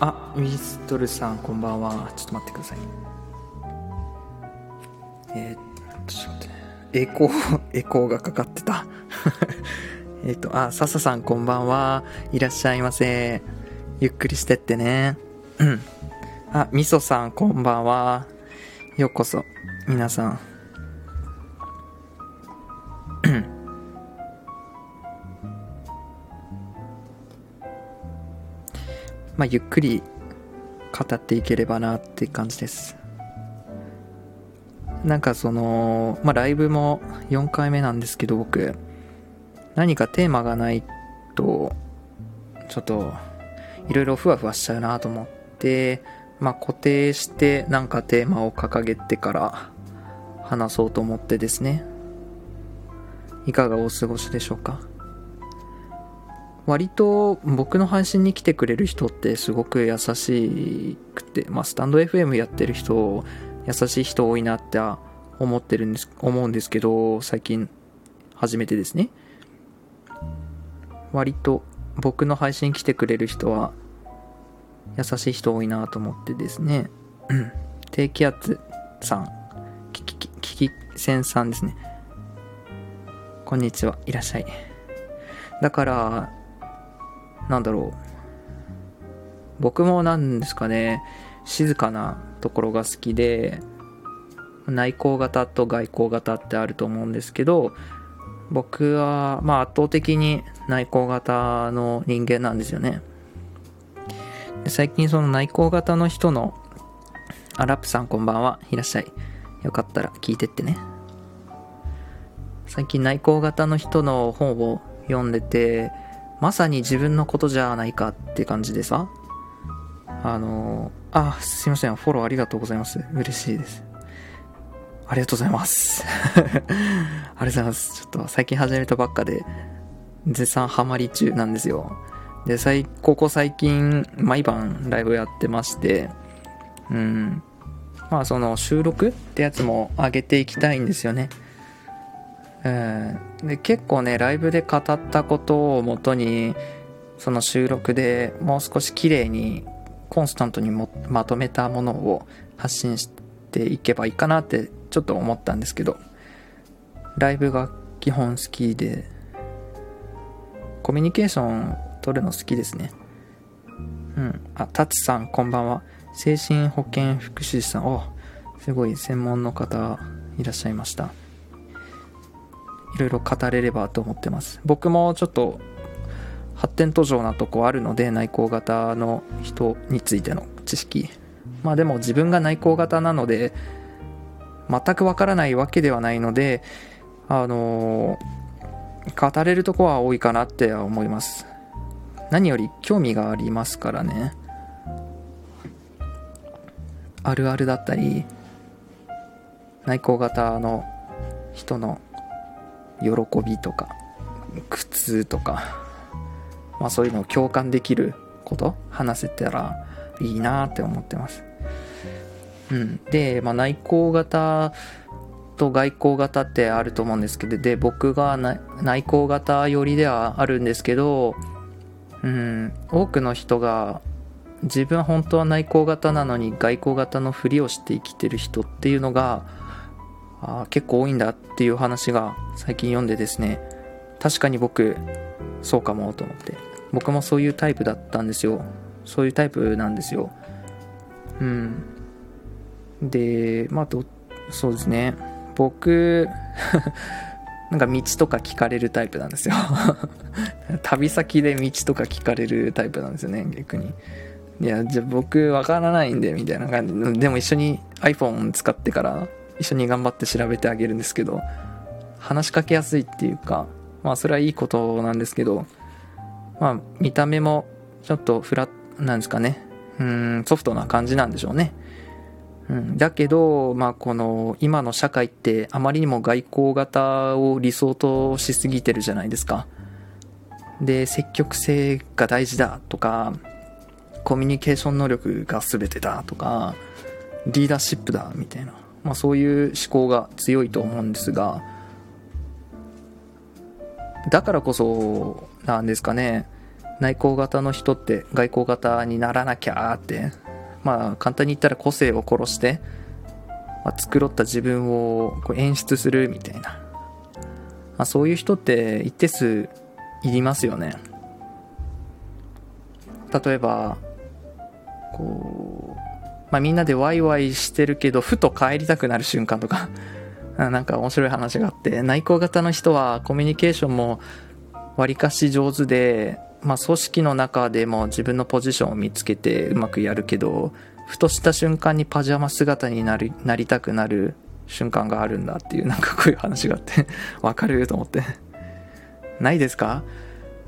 あウィストルさんこんばんは。ちょっと待ってください。えー、ちょっと待って。エコー エコーがかかってた。えっとあ笹さんこんばんは。いらっしゃいませ。ゆっくりしてってね。うん。あみそさんこんばんは。ようこそ皆さん。まあ、ゆっくり語っていければなって感じです。なんかその、まあ、ライブも4回目なんですけど、僕、何かテーマがないと、ちょっと、いろいろふわふわしちゃうなと思って、まあ、固定してなんかテーマを掲げてから話そうと思ってですね。いかがお過ごしでしょうか？割と僕の配信に来てくれる人ってすごく優しくて、まあ、スタンド FM やってる人、優しい人多いなって思ってるんです、思うんですけど、最近初めてですね。割と僕の配信来てくれる人は優しい人多いなと思ってですね。うん。低気圧さん、キキキキキセンさんですね。こんにちは、いらっしゃい。だから、なんだろう。僕もなんですかね、静かなところが好きで、内向型と外向型ってあると思うんですけど、僕は、まあ圧倒的に内向型の人間なんですよね。最近その内向型の人の、アラップさんこんばんは、いらっしゃい。よかったら聞いてってね。最近内向型の人の本を読んでて、まさに自分のことじゃないかって感じでさ、あのあ、すいません、フォローありがとうございます。嬉しいです。ありがとうございます。ありがとうございます。ちょっと最近始めたばっかで、絶賛ハマり中なんですよ。で、最、ここ最近、毎晩ライブやってまして、うん。まあその収録ってやつも上げていきたいんですよね。えー、で結構ねライブで語ったことをもとにその収録でもう少し綺麗にコンスタントにもまとめたものを発信していけばいいかなってちょっと思ったんですけどライブが基本好きでコミュニケーション取るの好きですね。うん。あタツさんこんばんは。精神保健福祉士さん。おすごい専門の方いらっしゃいました。いろいろ語れればと思ってます。僕もちょっと発展途上なとこあるので内向型の人についての知識。まあでも自分が内向型なので全くわからないわけではないのであのー、語れるとこは多いかなって思います。何より興味がありますからね。あるあるだったり内向型の人の喜びとか苦痛とか、まあ、そういうのを共感できること話せたらいいなって思ってます。うん、で、まあ、内向型と外向型ってあると思うんですけどで僕が内向型寄りではあるんですけど、うん、多くの人が自分は本当は内向型なのに外向型のふりをして生きてる人っていうのがあ結構多いんだっていう話が最近読んでですね確かに僕そうかもと思って。僕もそういうタイプだったんですよ。そういうタイプなんですよ。うん。でまあどそうですね。僕 なんか道とか聞かれるタイプなんですよ。旅先で道とか聞かれるタイプなんですよね逆に。いやじゃあ僕わからないんでみたいな感じ。でも一緒に iPhone 使ってから一緒に頑張って調べてあげるんですけど話しかけやすいっていうかまあそれはいいことなんですけどまあ見た目もちょっとフラッなんですかね。うんソフトな感じなんでしょうね、うん、だけどまあこの今の社会ってあまりにも外交型を理想としすぎてるじゃないですか。で積極性が大事だとかコミュニケーション能力が全てだとかリーダーシップだみたいな。まあ、そういう思考が強いと思うんですがだからこそなんですかね内向型の人って外向型にならなきゃってまあ簡単に言ったら個性を殺して、まあ、繕った自分をこう演出するみたいな、まあ、そういう人って一定数いりますよね。例えばこう、まあ、みんなでワイワイしてるけどふと帰りたくなる瞬間とか。なんか面白い話があって内向型の人はコミュニケーションもわりかし上手でまあ、組織の中でも自分のポジションを見つけてうまくやるけどふとした瞬間にパジャマ姿になりなりたくなる瞬間があるんだっていうなんかこういう話があって わかると思って。ないですか？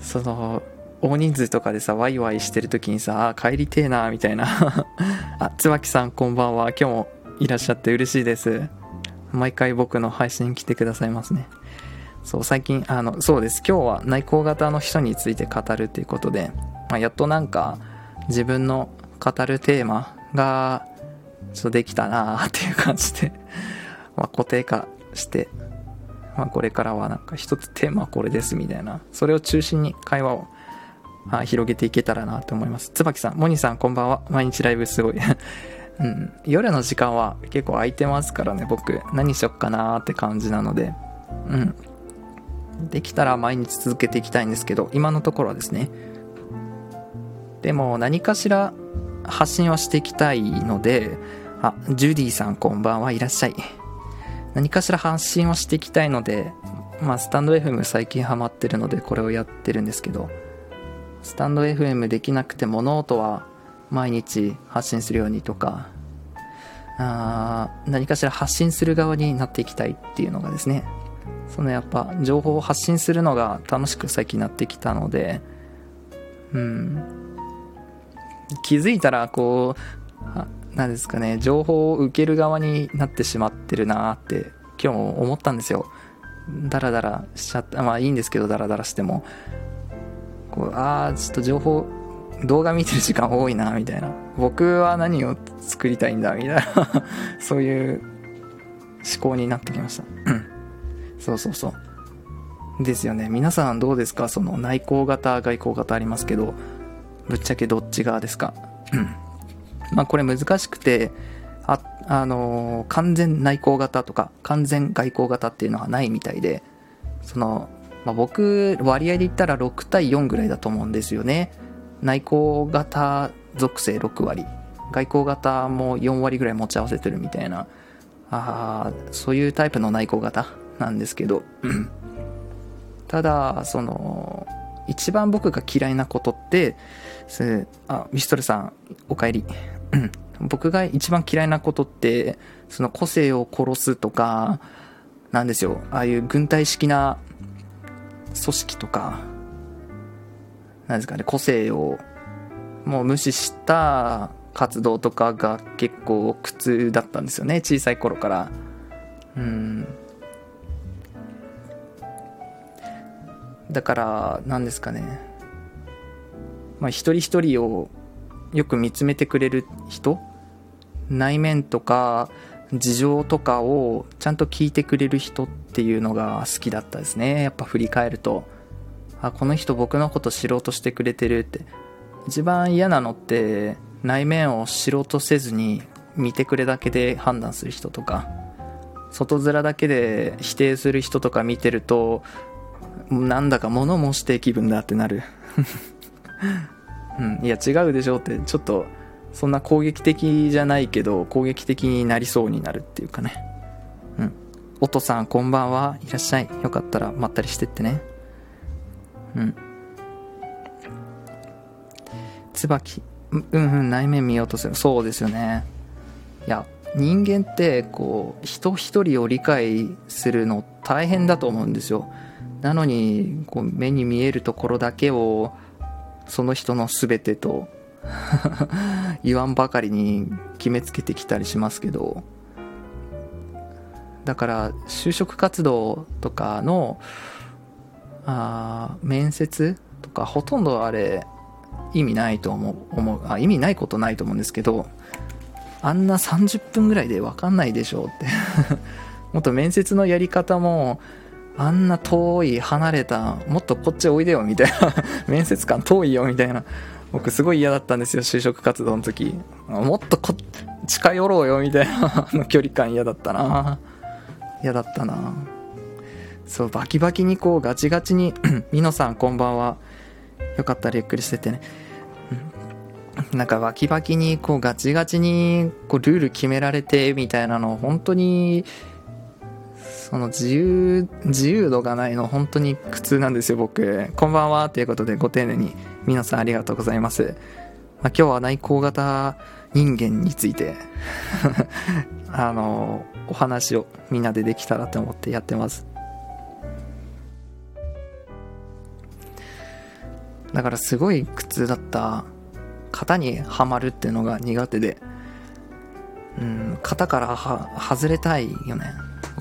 その大人数とかでさワイワイしてる時にさ帰りてえなみたいな。あ椿さんこんばんは。今日もいらっしゃって嬉しいです。毎回僕の配信来てくださいますね。そう、最近、あの、そうです。今日は内向型の人について語るっていうことで、まあ、やっとなんか、自分の語るテーマが、ちょっとできたなーっていう感じで まあ、固定化して、まあ、これからはなんか一つテーマはこれですみたいな、それを中心に会話を、あ、広げていけたらなと思います。椿さん、モニさんこんばんは。毎日ライブすごい うん、夜の時間は結構空いてますからね、僕。何しよっかなーって感じなので。うん。できたら毎日続けていきたいんですけど、今のところはですね。でも何かしら発信はしていきたいので、あ、ジュディさんこんばんはいらっしゃい。何かしら発信はしていきたいので、まあスタンド FM 最近ハマってるのでこれをやってるんですけど、スタンド FM できなくてもノートは毎日発信するようにとか、あ何かしら発信する側になっていきたいっていうのがですね、そのやっぱ情報を発信するのが楽しく最近なってきたのでうん。気づいたらこう何ですかね情報を受ける側になってしまってるなって今日も思ったんですよ。ダラダラしちゃった。まあいいんですけどダラダラしても。こうああちょっと情報動画見てる時間多いなみたいな僕は何を作りたいんだみたいな そういう思考になってきましたそうそうそう。ですよね。皆さんどうですか？その内向型、外向型ありますけど、ぶっちゃけどっち側ですか？まあこれ難しくて、あ、あのー、完全内向型とか、完全外向型っていうのはないみたいで、その、まあ、僕、割合で言ったら6対4ぐらいだと思うんですよね。内向型属性6割。外向型も4割ぐらい持ち合わせてるみたいな、あそういうタイプの内向型なんですけど、ただ、その、一番僕が嫌いなことって、あ、ウィストルさん、お帰り。僕が一番嫌いなことって、その個性を殺すとか、なんですよ。ああいう軍隊式な組織とか、なんですかね、個性をもう無視した活動とかが結構苦痛だったんですよね、小さい頃から。うん。だから何ですかねまあ一人一人をよく見つめてくれる人内面とか事情とかをちゃんと聞いてくれる人ってていうのが好きだったですね。やっぱ振り返ると。あこの人僕のこと知ろうとしてくれてるって。一番嫌なのって内面を知ろうとせずに見てくれだけで判断する人とか。外面だけで否定する人とか見てるとなんだか物申して気分だってなる。うん、いや違うでしょって、ちょっと、そんな攻撃的じゃないけど、攻撃的になりそうになるっていうかね。おとさん、こんばんは。いらっしゃい。よかったら、まったりしてってね。うん。椿。うんうん、内面見ようとする。そうですよね。いや、人間って、こう、人一人を理解するの大変だと思うんですよ。なのにこう目に見えるところだけをその人の全てと 言わんばかりに決めつけてきたりしますけどだから就職活動とかのあ面接とかほとんどあれ意味ないと思う思うあ意味ないことないと思うんですけどあんな30分ぐらいで分かんないでしょうって。もっと面接のやり方もあんな遠い離れたもっとこっちおいでよみたいな。面接官遠いよみたいな。僕すごい嫌だったんですよ就職活動の時。もっとこ近寄ろうよみたいな。距離感嫌だったな。嫌だったな。そうバキバキにこうガチガチに みのさんこんばんは。よかったらゆっくりしててね。なんかバキバキにこうガチガチにこうルール決められてみたいなの本当にその自由自由度がないの本当に苦痛なんですよ僕。こんばんはということでご丁寧に皆さんありがとうございます、まあ、今日は内向型人間について。あのお話をみんなでできたらと思ってやってますだからすごい苦痛だった型にはまるっていうのが苦手で、うん、型から外れたいよね。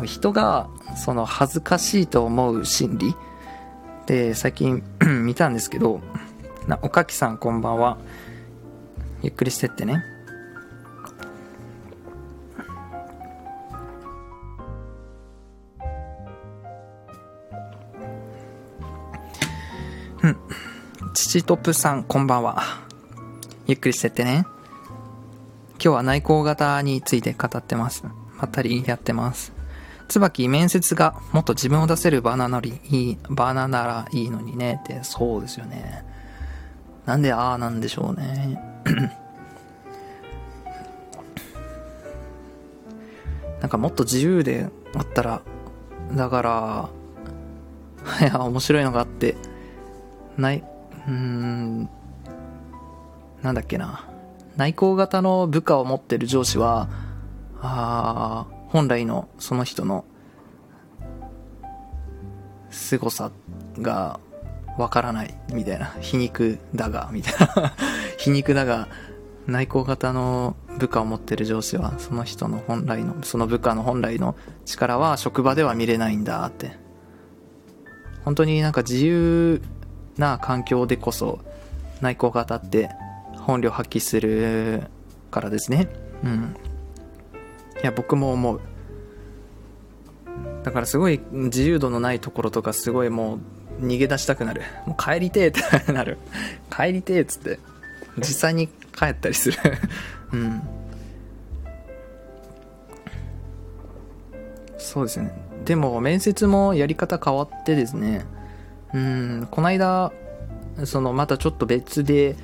人がその恥ずかしいと思う心理で最近 見たんですけど、なおかきさんこんばんは。ゆっくりしてってね。うん。父トップさんこんばんは。ゆっくりしてってね。今日は内向型について語ってます。まったりやってます。椿、面接がもっと自分を出せるバナナりいい、バナならいいのにねって、そうですよね。なんでああなんでしょうね。なんかもっと自由であったら、だから、いや、面白いのがあって、ない、うん、なんだっけな、内向型の部下を持ってる上司は、あ本来のその人の凄さがわからないみたいな。皮肉だがみたいな。皮肉だが内向型の部下を持ってる上司はその人の本来のその部下の本来の力は職場では見れないんだって。本当になんか自由な環境でこそ内向型って本領発揮するからですね。うん。いや僕も思う。だからすごい自由度のないところとかすごいもう逃げ出したくなる。もう帰りてえってなる。帰りてえっつって実際に帰ったりする。うん。そうですね。でも面接もやり方変わってですね。うんこの間そのまたちょっと別で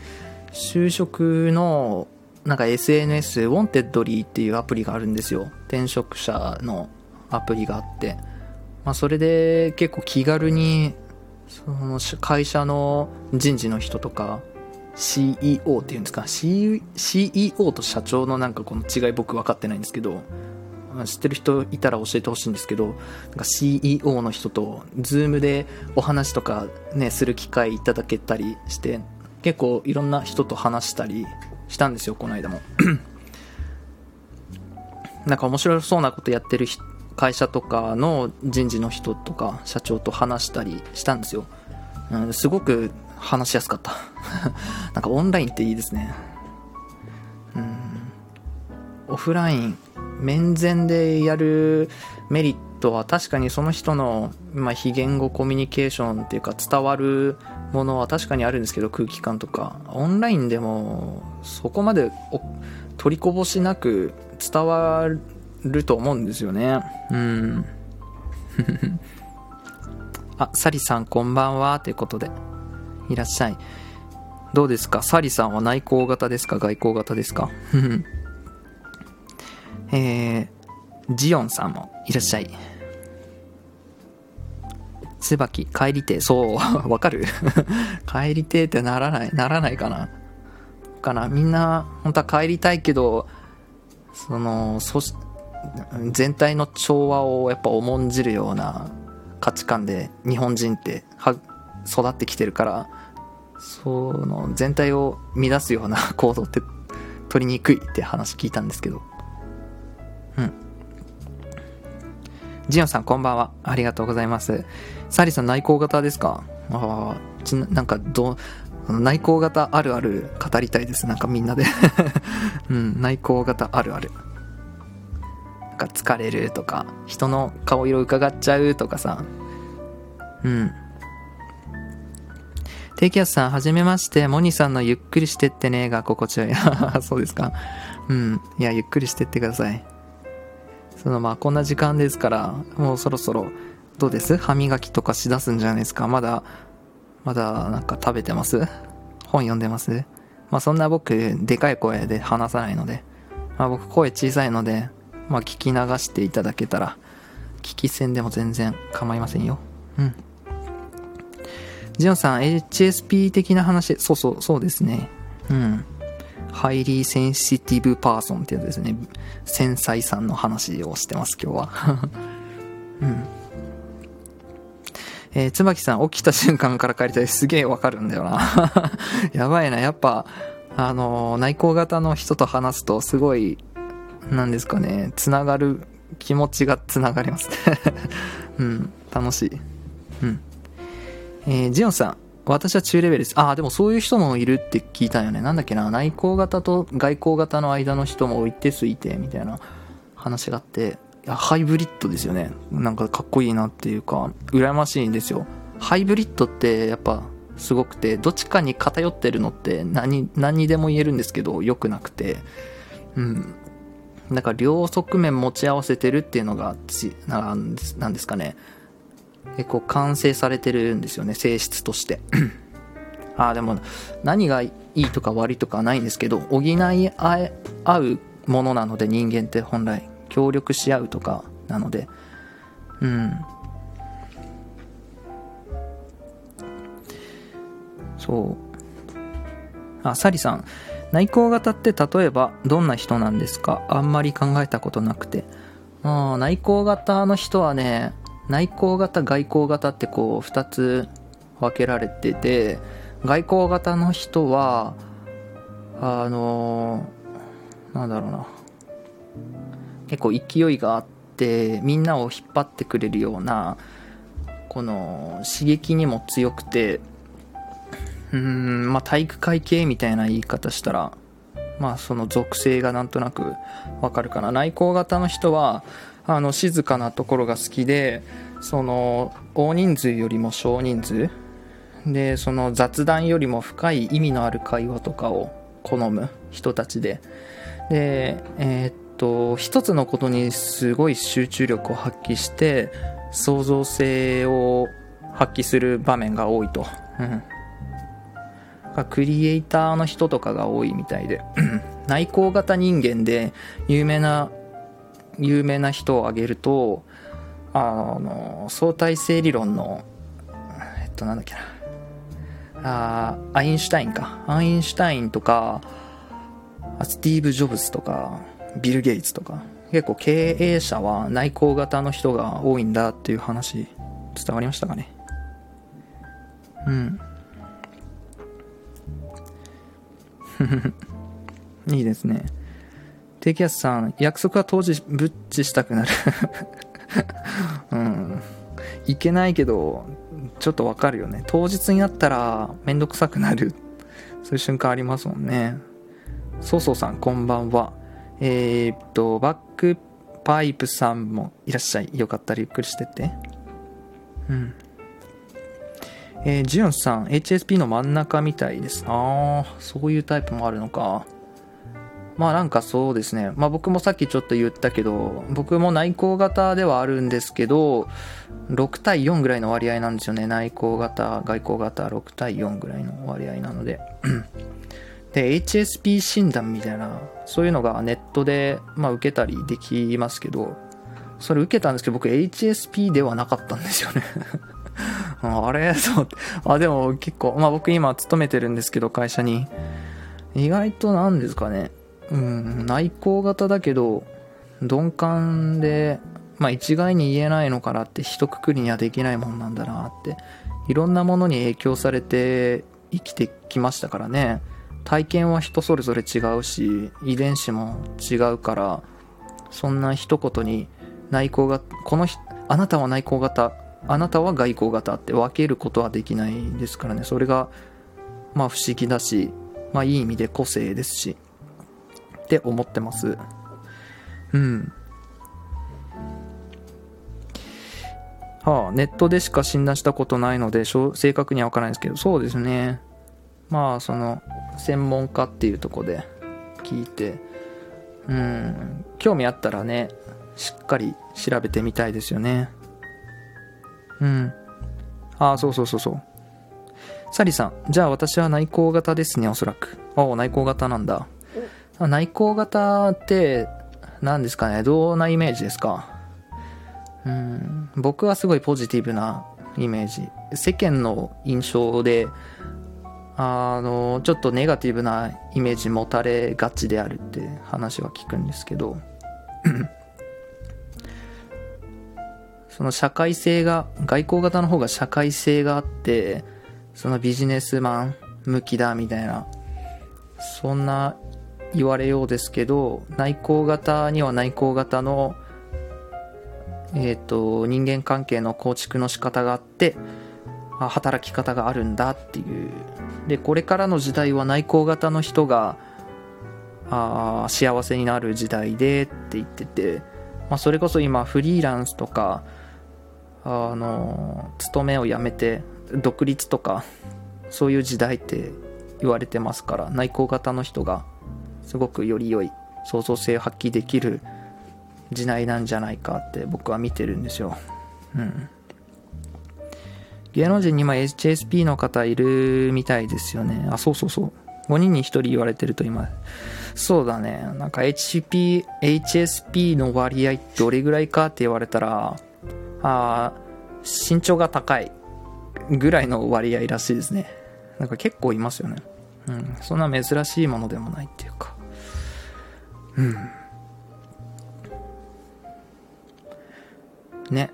就職のなんか SNS ウォンテッドリーっていうアプリがあるんですよ。転職者のアプリがあって、まあ、それで結構気軽にその会社の人事の人とか CEO っていうんですか、C、CEO と社長のなんかこの違い僕分かってないんですけど。知ってる人いたら教えてほしいんですけどなんか CEO の人と Zoom でお話とかねする機会いただけたりして結構いろんな人と話したりしたんですよこの間も。なんか面白そうなことやってる会社とかの人事の人とか社長と話したりしたんですよ、うん、すごく話しやすかった。なんかオンラインっていいですね。うん。オフライン面前でやるメリットは確かにその人の、まあ、非言語コミュニケーションっていうか伝わるものは確かにあるんですけど空気感とか。オンラインでもそこまで取りこぼしなく伝わると思うんですよね。うん。あサリさんこんばんはということで。いらっしゃい。どうですか？サリさんは内向型ですか？外向型ですか？えー、ジオンさんもいらっしゃい。椿、帰りてそう、わかる。帰りてってならない、ならないかな。かな。みんな、本当は帰りたいけど、その、そし、全体の調和をやっぱ重んじるような価値観で日本人っては育ってきてるから、その全体を乱すような行動って取りにくいって話聞いたんですけど。ジオンさんこんばんは。ありがとうございます。サリさん内向型ですか？ああ、ちなんかど、内向型あるある語りたいです。なんかみんなで うん、内向型あるある。なんか疲れるとか、人の顔色伺っちゃうとかさ、うん。低気圧さん、はじめまして。モニさんのゆっくりしてってねが心地よい。そうですか。うん。いや、ゆっくりしてってください。その、まあ、こんな時間ですから、もうそろそろ、どうです？歯磨きとかしだすんじゃないですか？まだ、まだ、なんか食べてます？本読んでます？まあ、そんな僕、でかい声で話さないので、まあ、僕、声小さいので、まあ、聞き流していただけたら、聞き専でも全然構いませんよ。うん。ジオンさん、HSP 的な話、そうそう、そうですね。うん。ハイリーセンシティブパーソンってやつですね。繊細さんの話をしてます、今日は。うん。えー、椿さん、起きた瞬間から帰りたい。すげえわかるんだよな。やばいな。やっぱ、あのー内向型の人と話すと、すごい、なんですかね、つながる、気持ちがつながります。うん、楽しい。うん。えージオンさん、私は中レベルです。ああ、でもそういう人もいるって聞いたよね。なんだっけな、内向型と外向型の間の人も一定数いて、みたいな話があって、いや、ハイブリッドですよね。なんかかっこいいなっていうか、羨ましいんですよ。ハイブリッドってやっぱすごくて、どっちかに偏ってるのって何、何にでも言えるんですけど、良くなくて、うん。だから両側面持ち合わせてるっていうのがちなんですかね結構完成されてるんですよね性質として。ああでも何がいいとか悪いとかはないんですけど補い合うものなので人間って本来協力し合うとかなので。うん。そう。あサリさん。内向型って例えばどんな人なんですか？あんまり考えたことなくて。あ内向型の人はね、内向型、外向型ってこう二つ分けられてて、外向型の人は、あのーなんだろうな。結構勢いがあって、みんなを引っ張ってくれるような、この刺激にも強くて、うん、まあ、体育会系みたいな言い方したら、まあ、その属性がなんとなくわかるかな。内向型の人は、あの、静かなところが好きで、その、大人数よりも少人数で、その雑談よりも深い意味のある会話とかを好む人たちで。で、えーっと、一つのことにすごい集中力を発揮して、創造性を発揮する場面が多いと。クリエイターの人とかが多いみたいで 内向型人間で有名な有名な人を挙げるとあの相対性理論のえっとなんだっけな。あアインシュタインか。アインシュタインとかスティーブ・ジョブズとかビル・ゲイツとか結構経営者は内向型の人が多いんだっていう話伝わりましたかね。うん。いいですね。低気圧さん、約束は当時ブッチしたくなる。うん。いけないけど、ちょっとわかるよね。当日になったらめんどくさくなる。そういう瞬間ありますもんね。そうそうさん、こんばんは。えー、っと、バックパイプさんもいらっしゃい。よかったらゆっくりしてって。うん。えージュンさん、HSP の真ん中みたいです。ああ、そういうタイプもあるのか。まあなんかそうですね。まあ僕もさっきちょっと言ったけど、僕も内向型ではあるんですけど、6対4ぐらいの割合なんですよね。内向型、外向型6対4ぐらいの割合なので。で、HSP 診断みたいな、そういうのがネットで、まあ受けたりできますけど、それ受けたんですけど、僕 HSP ではなかったんですよね。あれ？と思って。あ、でも結構、まあ僕今勤めてるんですけど、会社に。意外となんですかね。うん、内向型だけど、鈍感で、まあ一概に言えないのかなって、一括りにはできないもんなんだなって。いろんなものに影響されて生きてきましたからね。体験は人それぞれ違うし、遺伝子も違うから、そんな一言に内向型、この人、あなたは内向型、あなたは外向型って分けることはできないですからね。それが、まあ不思議だし、まあいい意味で個性ですし、って思ってます。うん。はあ、ネットでしか診断したことないので、正確にはわからないですけど、そうですね。まあ、その、専門家っていうとこで聞いて、うん、興味あったらね、しっかり調べてみたいですよね。うん。ああ、そうそうそうそう。サリさん、じゃあ私は内向型ですね、おそらく。ああ、内向型なんだ。内向型って、何ですかね、どんなイメージですか？うん、僕はすごいポジティブなイメージ。世間の印象で、あの、ちょっとネガティブなイメージ持たれがちであるって話は聞くんですけど、その社会性が、外交型の方が社会性があって、そのビジネスマン向きだみたいな、そんな言われようですけど、内向型には内向型のえっ、ー、と、人間関係の構築の仕方があって、働き方があるんだっていう。で、これからの時代は内向型の人が、あ幸せになる時代でって言ってて、まあ、それこそ今フリーランスとか、あの、勤めを辞めて独立とか、そういう時代って言われてますから、内向型の人がすごくより良い創造性を発揮できる時代なんじゃないかって僕は見てるんですよ。うん。芸能人に今 HSP の方いるみたいですよね。あ、そうそうそう。5人に1人言われてると今。そうだね。なんか HP、HSP の割合どれぐらいかって言われたら、あ身長が高いぐらいの割合らしいですね。なんか結構いますよね。うん。そんな珍しいものでもないっていうか。うん。ね。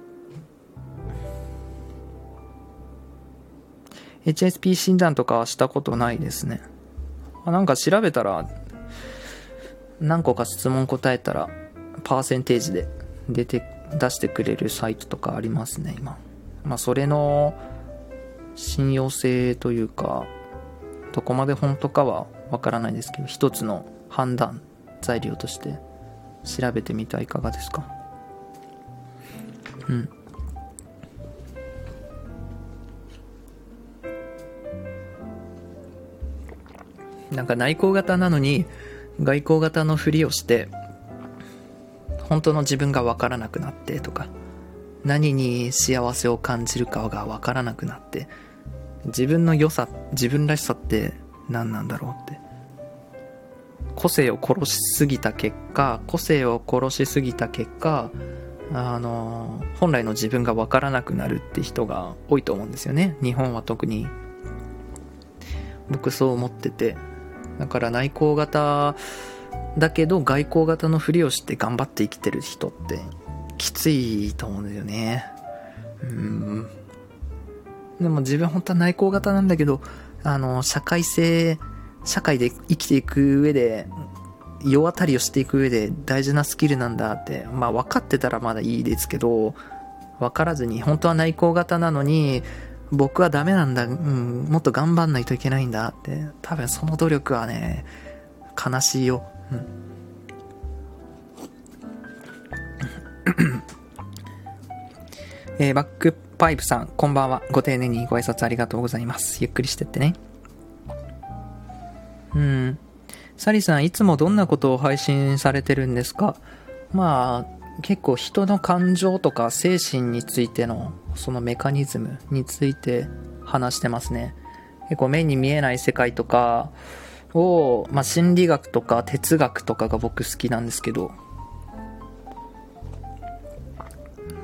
HSP 診断とかはしたことないですね。なんか調べたら、何個か質問答えたら、パーセンテージで出て、出してくれるサイトとかありますね、今。まあ、それの信用性というか、どこまで本当かはわからないですけど、一つの判断材料として調べてみてはいかがですか？うんなんか内向型なのに外向型のふりをして本当の自分が分からなくなってとか何に幸せを感じるかが分からなくなって自分の良さ自分らしさって何なんだろうって個性を殺しすぎた結果個性を殺しすぎた結果あの本来の自分が分からなくなるって人が多いと思うんですよね。日本は特に。僕そう思ってて。だから内向型だけど外向型のふりをして頑張って生きてる人ってきついと思うんですよね。うん。でも自分本当は内向型なんだけどあの社会性社会で生きていく上で世渡りをしていく上で大事なスキルなんだって、まあ分かってたらまだいいですけど、分からずに、本当は内向型なのに、僕はダメなんだ、うん、もっと頑張んないといけないんだって、多分その努力はね、悲しいよ。うん。えー、バックパイプさん、こんばんは。ご丁寧にご挨拶ありがとうございます。ゆっくりしてってね。うん。サリさん、いつもどんなことを配信されてるんですか？まあ、結構人の感情とか精神についてのそのメカニズムについて話してますね。結構目に見えない世界とかを、まあ、心理学とか哲学とかが僕好きなんですけど、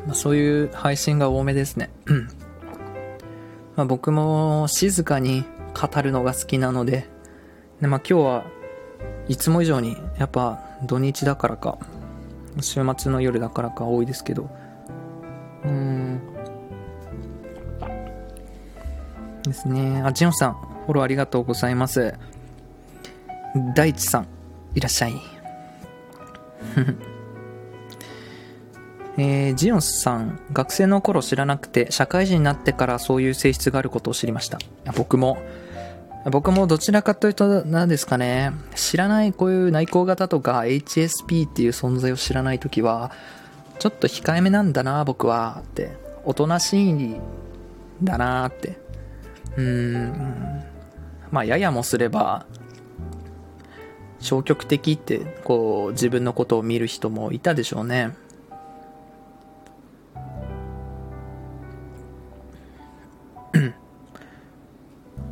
まあ、そういう配信が多めですね。まあ僕も静かに語るのが好きなので、でまあ今日はいつも以上にやっぱ土日だからか週末の夜だからか多いですけど。うん。ですね。あジオンさんフォローありがとうございます。大地さんいらっしゃい。えー、ジオンさん、学生の頃知らなくて、社会人になってからそういう性質があることを知りました。僕も、僕もどちらかというと、何ですかね、知らないこういう内向型とか HSP っていう存在を知らないときは、ちょっと控えめなんだな、僕は、って。おとなしいんだなって。うーん。まあややもすれば消極的ってこう自分のことを見る人もいたでしょうね。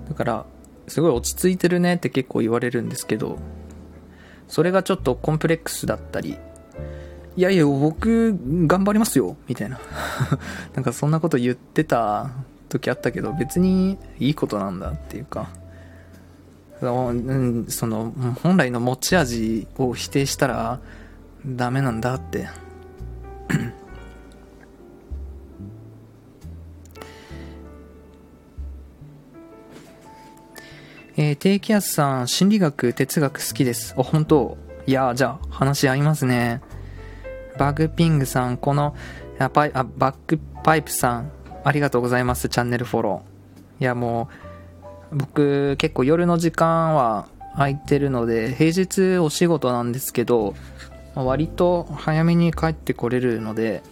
だからすごい落ち着いてるねって結構言われるんですけどそれがちょっとコンプレックスだったりいやいや僕頑張りますよみたいな。なんかそんなこと言ってた時あったけど別にいいことなんだっていうか。その本来の持ち味を否定したらダメなんだって。えー、低気圧さん、心理学、哲学好きです。あ、本当？いやじゃあ、話合いますね。バグピングさん、この、あパイあバックパイプさん、ありがとうございます。チャンネルフォロー。いや、もう、僕、結構夜の時間は空いてるので、平日お仕事なんですけど、割と早めに帰ってこれるので、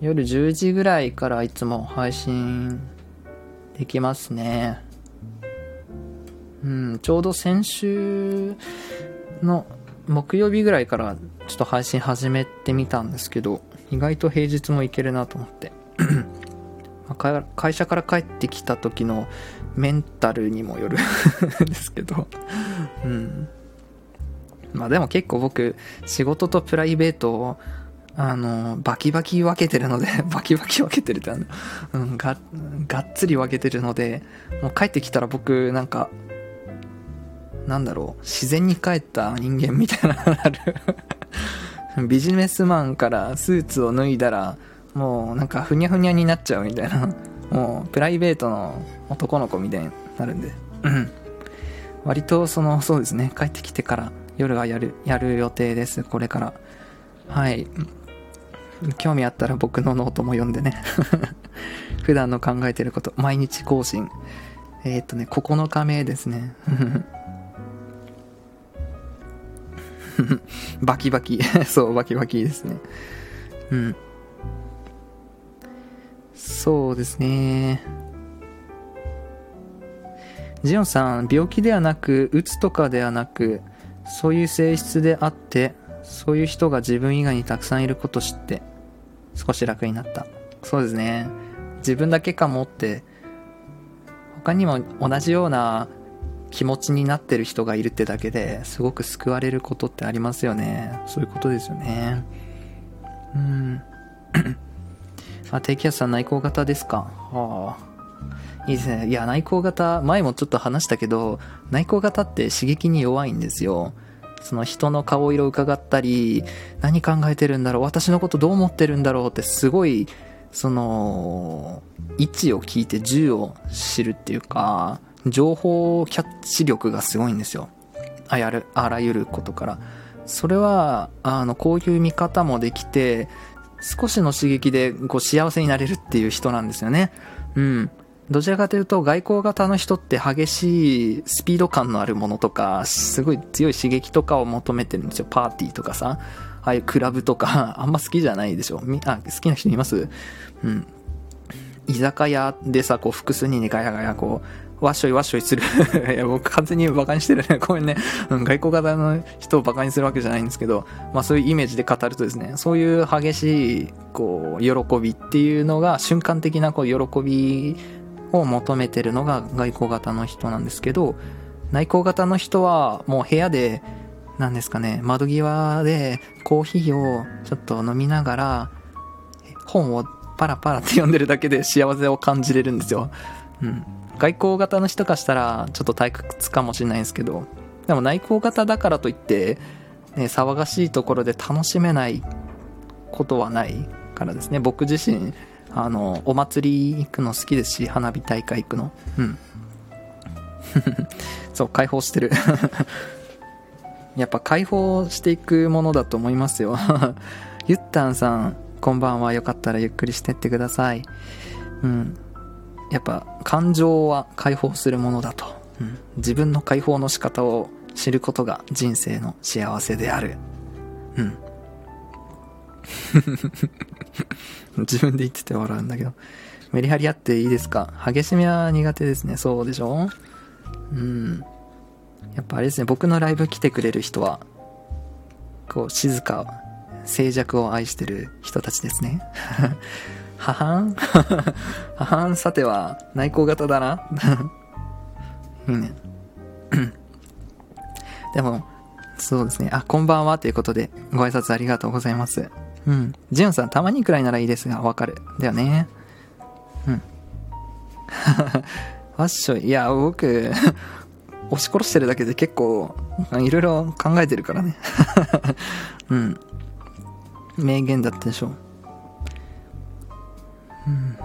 夜10時ぐらいからいつも配信できますね。うん、ちょうど先週の木曜日ぐらいからちょっと配信始めてみたんですけど、意外と平日もいけるなと思って。会社から帰ってきた時のメンタルにもよるん ですけどうん。まあでも結構僕、仕事とプライベートを、あの、バキバキ分けてるので バキバキ分けてるってあの、うん、が、がっつり分けてるので、もう帰ってきたら僕、なんか、なんだろう、自然に帰った人間みたいなのある ビジネスマンからスーツを脱いだら、もうなんかふにゃふにゃになっちゃうみたいな。もうプライベートの男の子みたいになるんで。うん。割とその、そうですね、帰ってきてから夜はやる、やる予定です、これから。はい。興味あったら僕のノートも読んでね。普段の考えてること、毎日更新。えー、っとね、9日目ですね。バキバキ。そう、バキバキですね。うん。そうですね。ジオンさん、病気ではなく、うつとかではなく、そういう性質であって、そういう人が自分以外にたくさんいること知って、少し楽になった。そうですね。自分だけかもって、他にも同じような気持ちになってる人がいるってだけですごく救われることってありますよね。そういうことですよね。うん。あ、低気圧さん内向型ですか？ああ。いいですね。いや、内向型、前もちょっと話したけど、内向型って刺激に弱いんですよ。その人の顔色を伺ったり、何考えてるんだろう、私のことどう思ってるんだろうってすごい、その、位置を聞いて銃を知るっていうか、情報キャッチ力がすごいんですよ。あやる、あらゆることから。それは、あの、こういう見方もできて、少しの刺激でこう幸せになれるっていう人なんですよね。うん。どちらかというと外交型の人って激しいスピード感のあるものとか、すごい強い刺激とかを求めてるんですよ。パーティーとかさ。ああいうクラブとか、あんま好きじゃないでしょ。みあ、好きな人います？うん。居酒屋でさ、こう複数人でガヤガヤこう、わっしょいわっしょいする いや、僕完全に馬鹿にしてるね。ごめんね。うん、外交型の人を馬鹿にするわけじゃないんですけど、まあそういうイメージで語るとですね、そういう激しい、こう、喜びっていうのが、瞬間的なこう、喜びを求めてるのが外交型の人なんですけど、内向型の人はもう部屋で、なんですかね、窓際でコーヒーをちょっと飲みながら、本をパラパラって読んでるだけで幸せを感じれるんですよ。うん。外交型の人からしたらちょっと退屈かもしれないんですけど、でも内向型だからといって、ね、騒がしいところで楽しめないことはないからですね。僕自身、あの、お祭り行くの好きですし、花火大会行くの。うん。そう、解放してる やっぱ解放していくものだと思いますよゆったんさん、こんばんは。よかったらゆっくりしてってください。うん。やっぱ感情は解放するものだと、うん、自分の解放の仕方を知ることが人生の幸せであるうん 自分で言ってて笑うんだけど。メリハリあっていいですか？激しみは苦手ですね。そうでしょ？うん。やっぱあれですね、僕のライブ来てくれる人は、こう、静か、静寂を愛してる人たちですね。ははん？ははんさては、内向型だな。いいね。でも、そうですね。あ、こんばんはということで、ご挨拶ありがとうございます。うん。ジュンさん、たまにくらいならいいですが、わかる。だよね。うん。ファッション、いや、僕、押し殺してるだけで結構、いろいろ考えてるからね。うん。名言だったでしょう。うん。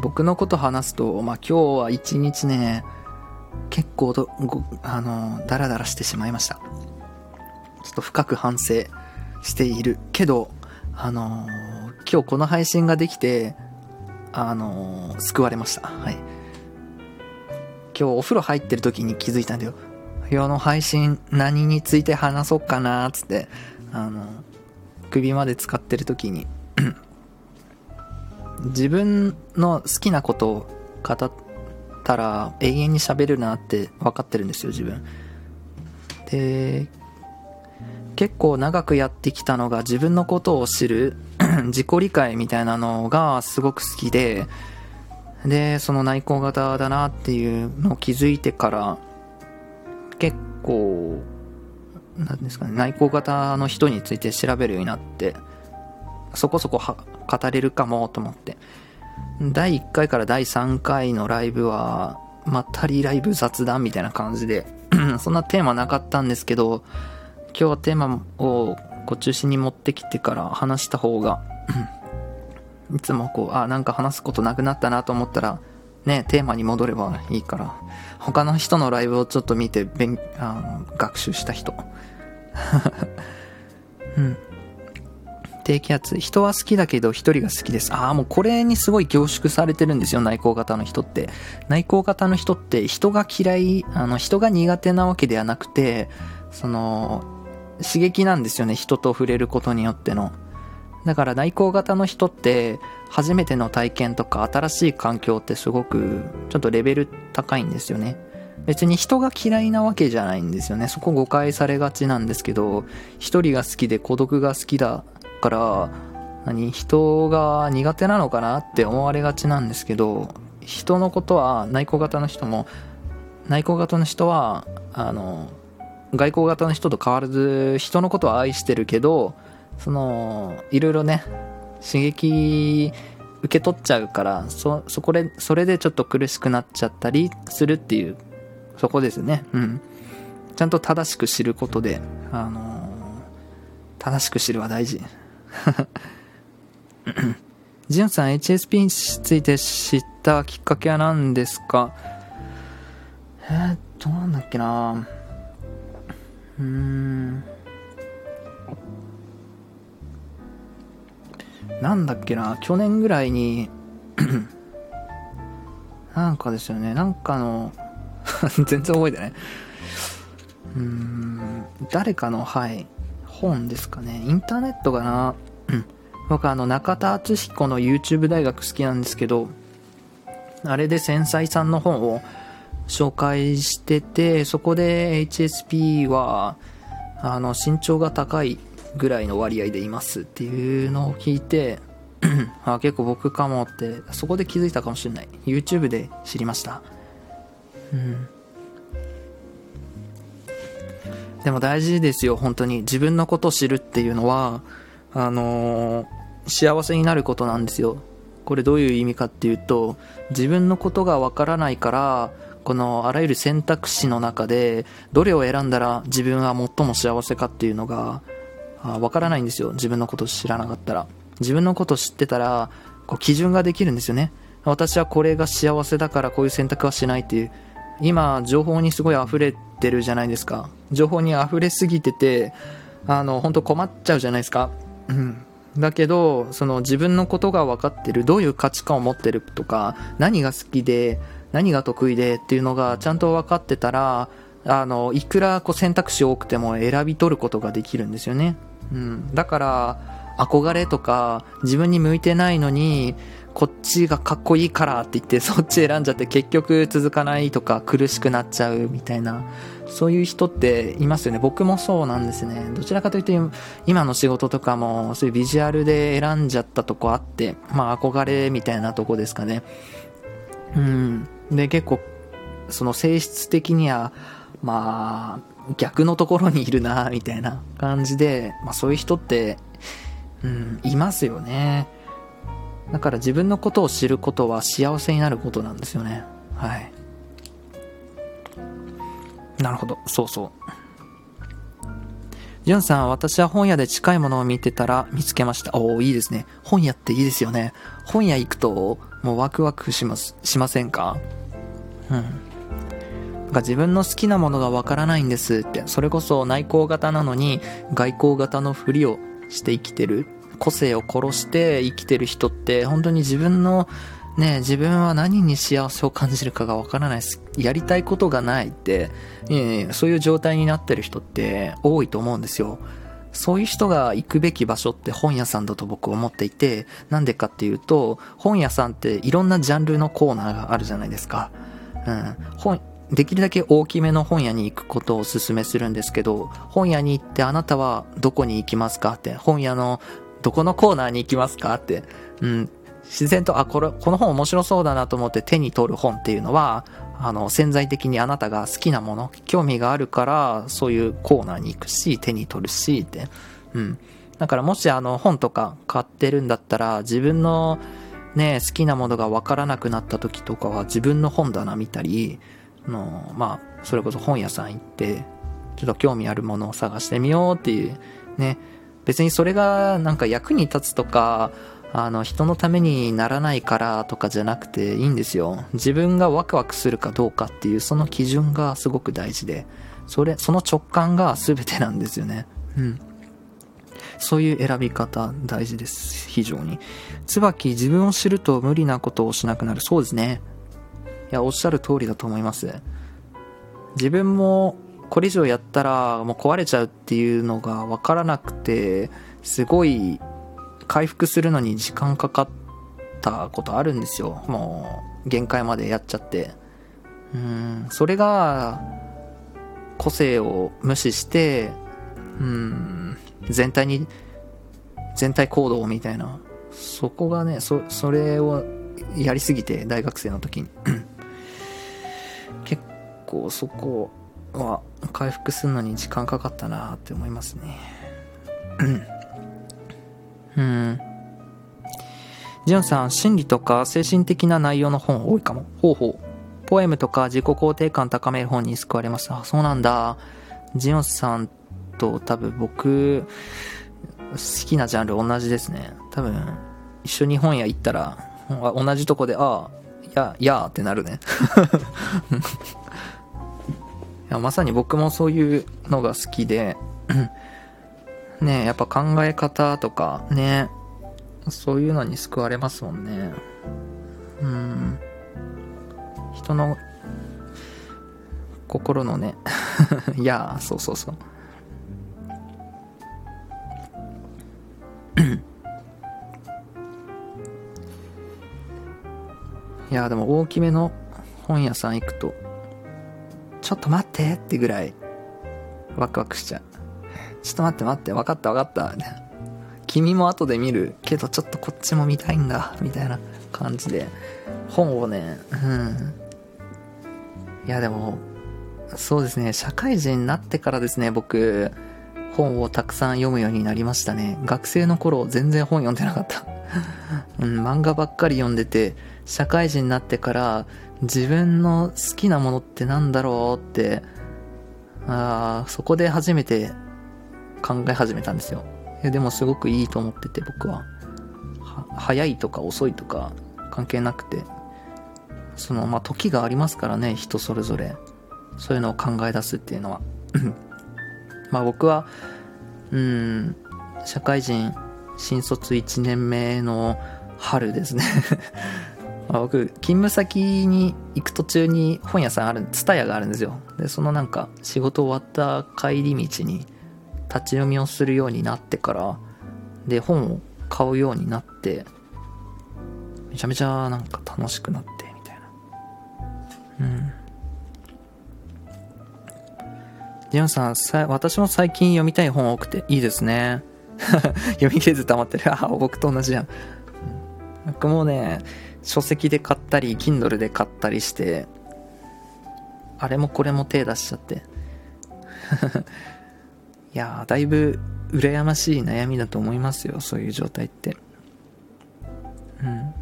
僕のこと話すと、まあ、今日は一日ね、結構ど、あの、ダラダラしてしまいました。ちょっと深く反省しているけど、あの今日この配信ができて、あの救われました。はい。今日お風呂入ってる時に気づいたんだよ。今日の配信何について話そうかなつって、あの、首まで使ってる時に 自分の好きなことを語ったら永遠に喋るなって分かってるんですよ、自分。で、結構長くやってきたのが自分のことを知る 自己理解みたいなのがすごく好きで、で、その内向型だなっていうのを気づいてから、結構、なんですかね、内向型の人について調べるようになって、そこそこ語れるかもと思って。第1回から第3回のライブは、まったりライブ雑談みたいな感じで そんなテーマなかったんですけど、今日はテーマをこう中心に持ってきてから話した方がいつもこう、あ、なんか話すことなくなったなと思ったら、ね、テーマに戻ればいいから、他の人のライブをちょっと見て勉、あの学習した人。うん。低気圧。人は好きだけど一人が好きです。ああ、もうこれにすごい凝縮されてるんですよ、内向型の人って。内向型の人って人が嫌い、あの、人が苦手なわけではなくて、その、刺激なんですよね、人と触れることによっての。だから内向型の人って初めての体験とか新しい環境ってすごくちょっとレベル高いんですよね。別に人が嫌いなわけじゃないんですよね。そこ誤解されがちなんですけど、一人が好きで孤独が好きだから、何人が苦手なのかなって思われがちなんですけど、人のことは内向型の人も、内向型の人は、あの、外交型の人と変わらず人のことは愛してるけど、その、いろいろね、刺激受け取っちゃうから、そ、そこで、それでちょっと苦しくなっちゃったりするっていう、そこですね。うん。ちゃんと正しく知ることで、あの正しく知るは大事。ジュンさん、HSP について知ったきっかけは何ですか？えー、どうなんだっけなうーん。なんだっけな去年ぐらいに なんかですよね、なんかの 全然覚えてない。うん、誰かの、はい、本ですかね。インターネットかな。僕あの、中田敦彦の YouTube 大学好きなんですけど、あれで繊細さんの本を紹介してて、そこで HSP は、あの、身長が高いぐらいの割合でいますっていうのを聞いて、あ結構僕かもって、そこで気づいたかもしれない。YouTube で知りました。うん。でも大事ですよ、本当に。自分のことを知るっていうのは、あのー、幸せになることなんですよ。これどういう意味かっていうと、自分のことがわからないから、このあらゆる選択肢の中で、どれを選んだら自分は最も幸せかっていうのが、わからないんですよ。自分のことを知らなかったら。自分のことを知ってたら、こう基準ができるんですよね。私はこれが幸せだからこういう選択はしないっていう。今、情報にすごい溢れてるじゃないですか。情報に溢れすぎてて、あの、本当困っちゃうじゃないですか。うん。だけど、その自分のことが分かってる、どういう価値観を持ってるとか、何が好きで、何が得意でっていうのがちゃんと分かってたら、あの、いくらこう選択肢多くても選び取ることができるんですよね。うん。だから、憧れとか、自分に向いてないのに、こっちがかっこいいからって言ってそっち選んじゃって結局続かないとか苦しくなっちゃうみたいなそういう人っていますよね僕もそうなんですねどちらかというと今の仕事とかもそういうビジュアルで選んじゃったとこあってまあ憧れみたいなとこですかねうんで結構その性質的にはまあ逆のところにいるな みたいな感じで、まあ、そういう人ってうんいますよねだから自分のことを知ることは幸せになることなんですよね。はい。なるほど。そうそう。ジュンさん、私は本屋で近いものを見てたら見つけました。おおいいですね。本屋っていいですよね。本屋行くと、もうワクワクします、しませんか？うん。が自分の好きなものがわからないんですって。それこそ内向型なのに外向型のふりをして生きてる個性を殺して生きてる人って本当に自分のね、自分は何に幸せを感じるかがわからないです。やりたいことがないって、えそういう状態になってる人って多いと思うんですよ。そういう人が行くべき場所って本屋さんだと僕思っていて、なんでかっていうと、本屋さんっていろんなジャンルのコーナーがあるじゃないですか。うん。本、できるだけ大きめの本屋に行くことをお勧めするんですけど、本屋に行ってあなたはどこに行きますかって、本屋のどこのコーナーに行きますかって、うん、自然と、あ、これ、この本面白そうだなと思って手に取る本っていうのは、あの、潜在的にあなたが好きなもの、興味があるから、そういうコーナーに行くし、手に取るし、って。うん。だからもしあの、本とか買ってるんだったら、自分のね、好きなものがわからなくなった時とかは、自分の本棚見たり、の、まあ、それこそ本屋さん行って、ちょっと興味あるものを探してみようっていう、ね、別にそれがなんか役に立つとか、あの、人のためにならないからとかじゃなくていいんですよ。自分がワクワクするかどうかっていうその基準がすごく大事で、それ、その直感が全てなんですよね。うん。そういう選び方大事です。非常に。椿、自分を知ると無理なことをしなくなる。そうですね。いや、おっしゃる通りだと思います。自分もこれ以上やったらもう壊れちゃうっていうのが分からなくてすごい回復するのに時間かかったことあるんですよもう限界までやっちゃってうんそれが個性を無視してうん全体に全体行動みたいなそこがねそそれをやりすぎて大学生の時に 結構そこは回復するのに時間かかったなって思いますね。うん。ジュンさん、心理とか精神的な内容の本多いかも。ほうほう。ポエムとか自己肯定感高める本に救われます。あ、そうなんだ。ジュンさんと多分僕、好きなジャンル同じですね。多分、一緒に本屋行ったら、同じとこで、ああ、や、やーってなるね。いやまさに僕もそういうのが好きで ねやっぱ考え方とかねそういうのに救われますもんねうん人の心のね いやそうそうそう いやでも大きめの本屋さん行くとちょっと待ってってぐらい、ワクワクしちゃう。ちょっと待って待って、分かった分かった、君も後で見るけどちょっとこっちも見たいんだ、みたいな感じで、本をね、うん。いやでも、そうですね、社会人になってからですね、僕、本をたくさん読むようになりましたね。学生の頃全然本読んでなかった。うん、漫画ばっかり読んでて、社会人になってから自分の好きなものってなんだろうって、あそこで初めて考え始めたんですよ。いやでもすごくいいと思ってて僕は。は早いとか遅いとか関係なくて。その、まあ、時がありますからね、人それぞれ。そういうのを考え出すっていうのは。まあ僕は、うん、社会人新卒1年目の春ですね。ま僕勤務先に行く途中に本屋さんある蔦屋があるんですよ。でそのなんか仕事終わった帰り道に立ち読みをするようになってからで本を買うようになってめちゃめちゃなんか楽しくなってみたいな。うん。ジオンさんさ私も最近読みたい本多くていいですね。読み切れず溜まってる。あ僕と同じやん。僕もね書籍で買ったり Kindle で買ったりしてあれもこれも手出しちゃって。いやーだいぶ羨ましい悩みだと思いますよそういう状態って。うん。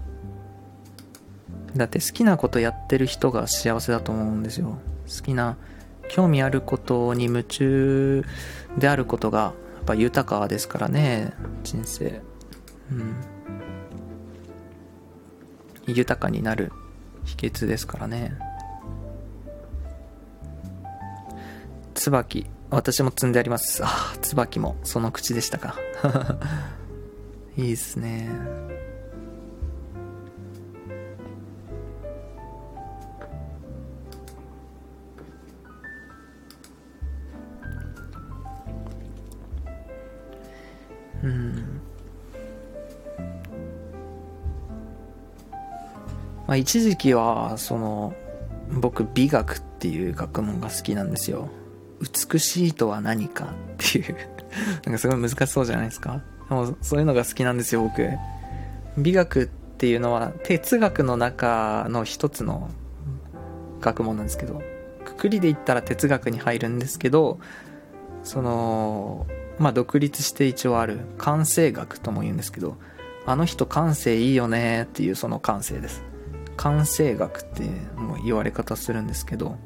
だって好きなことやってる人が幸せだと思うんですよ。好きな興味あることに夢中であることがやっぱ豊かですからね人生。うん。豊かになる秘訣ですからね。椿私も積んであります。あ椿もその口でしたか。いいっすね。まあ、一時期はその僕美学っていう学問が好きなんですよ。美しいとは何かっていう。なんかすごい難しそうじゃないですか。でもそういうのが好きなんですよ僕。美学っていうのは哲学の中の一つの学問なんですけど。くくりで言ったら哲学に入るんですけどそのまあ独立して一応ある。感性学とも言うんですけど。あの人感性いいよねっていうその感性です。感性学ってもう言われ方するんですけど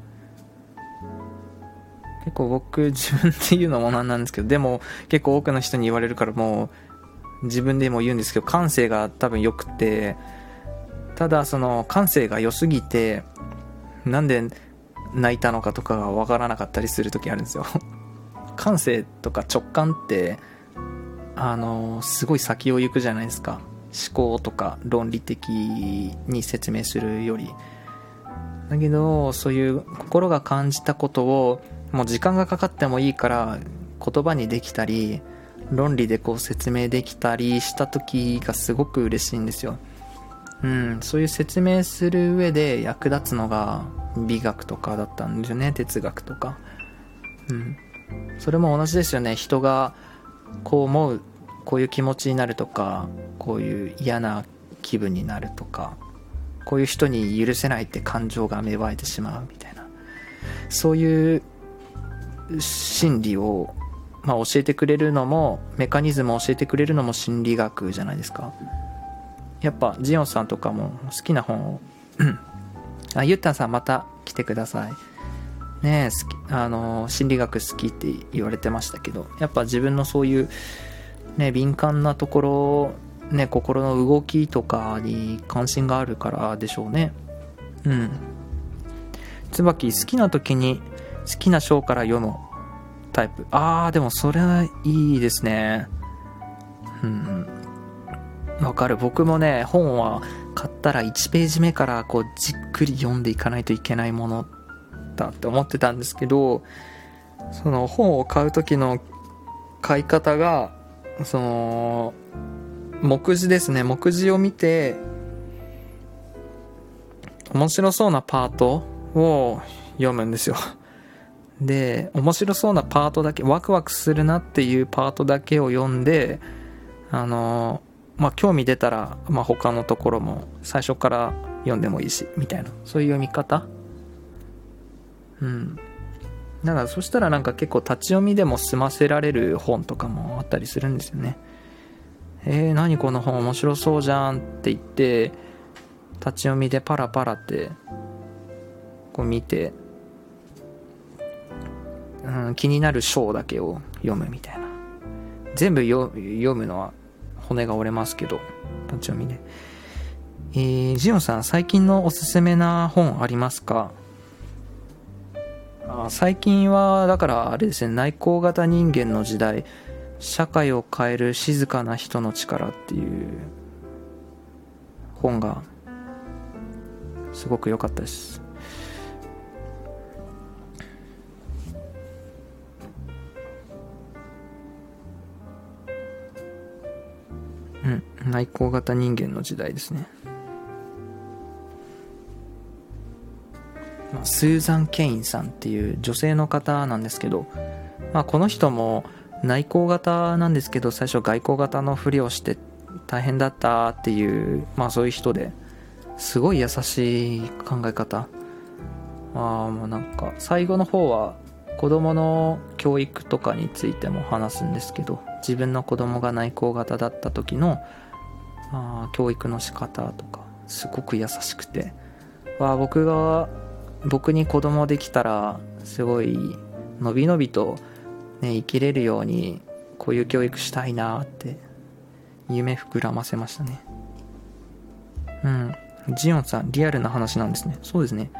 結構僕自分で言うのもなんなんですけどでも結構多くの人に言われるからもう自分でも言うんですけど感性が多分良くてただその感性が良すぎてなんで泣いたのかとかが分からなかったりする時あるんですよ。感性とか直感ってあのすごい先を行くじゃないですか。思考とか論理的に説明するよりだけどそういう心が感じたことをもう時間がかかってもいいから言葉にできたり論理でこう説明できたりした時がすごく嬉しいんですよ。うんそういう説明する上で役立つのが美学とかだったんですよね哲学とか。うん。それも同じですよね。人がこう思うこういう気持ちになるとかこういう嫌な気分になるとかこういう人に許せないって感情が芽生えてしまうみたいなそういう心理を、まあ、教えてくれるのもメカニズムを教えてくれるのも心理学じゃないですか。やっぱジオンさんとかも好きな本を あゆったんさんまた来てください。ねえ好きあの心理学好きって言われてましたけどやっぱ自分のそういうね、敏感なところ、ね、心の動きとかに関心があるからでしょうね。うん。椿、好きな時に好きな章から読むタイプ。あー、でもそれはいいですね。うん。わかる。僕もね、本は買ったら1ページ目からこうじっくり読んでいかないといけないものだって思ってたんですけど、その本を買う時の買い方がその目次ですね。目次を見て面白そうなパートを読むんですよ。で面白そうなパートだけワクワクするなっていうパートだけを読んであのまあ興味出たら、まあ、他のところも最初から読んでもいいしみたいな。そういう読み方。うん。だからそしたらなんか結構立ち読みでも済ませられる本とかもあったりするんですよね。えー、何この本面白そうじゃんって言って、立ち読みでパラパラってこう見て、うん、気になる章だけを読むみたいな。全部読むのは骨が折れますけど、立ち読みで。えー、ジオンさん、最近のおすすめな本ありますか？最近はだからあれですね内向型人間の時代社会を変える静かな人の力っていう本がすごく良かったです。うん内向型人間の時代ですね。スーザン・ケインさんっていう女性の方なんですけど、まあ、この人も内向型なんですけど最初外向型のふりをして大変だったっていう、まあ、そういう人ですごい優しい考え方。ああもうなんか最後の方は子供の教育とかについても話すんですけど自分の子供が内向型だった時のあ教育の仕方とかすごく優しくて。わ僕が僕に子供できたらすごいのびのびと、ね、生きれるようにこういう教育したいなって夢膨らませましたね。うん。ジオンさんリアルな話なんですね。そうですね。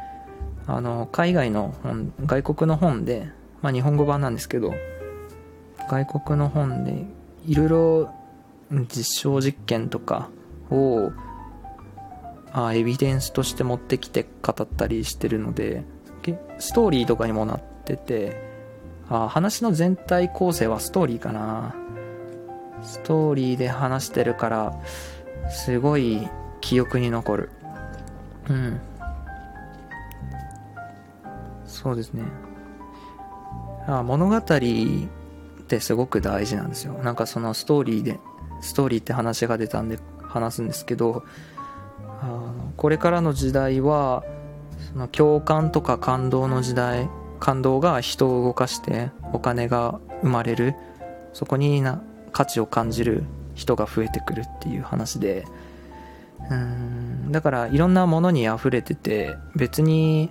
あの海外の本外国の本で、まあ、日本語版なんですけど外国の本でいろいろ実証実験とかをあエビデンスとして持ってきて語ったりしてるのでストーリーとかにもなっててあ話の全体構成はストーリーかな。ストーリーで話してるからすごい記憶に残る。うん。そうですね。あ物語ってすごく大事なんですよ。なんかそのストーリーでストーリーって話が出たんで話すんですけどあのこれからの時代はその共感とか感動の時代感動が人を動かしてお金が生まれる。そこにな価値を感じる人が増えてくるっていう話で。うんだからいろんなものに溢れてて別に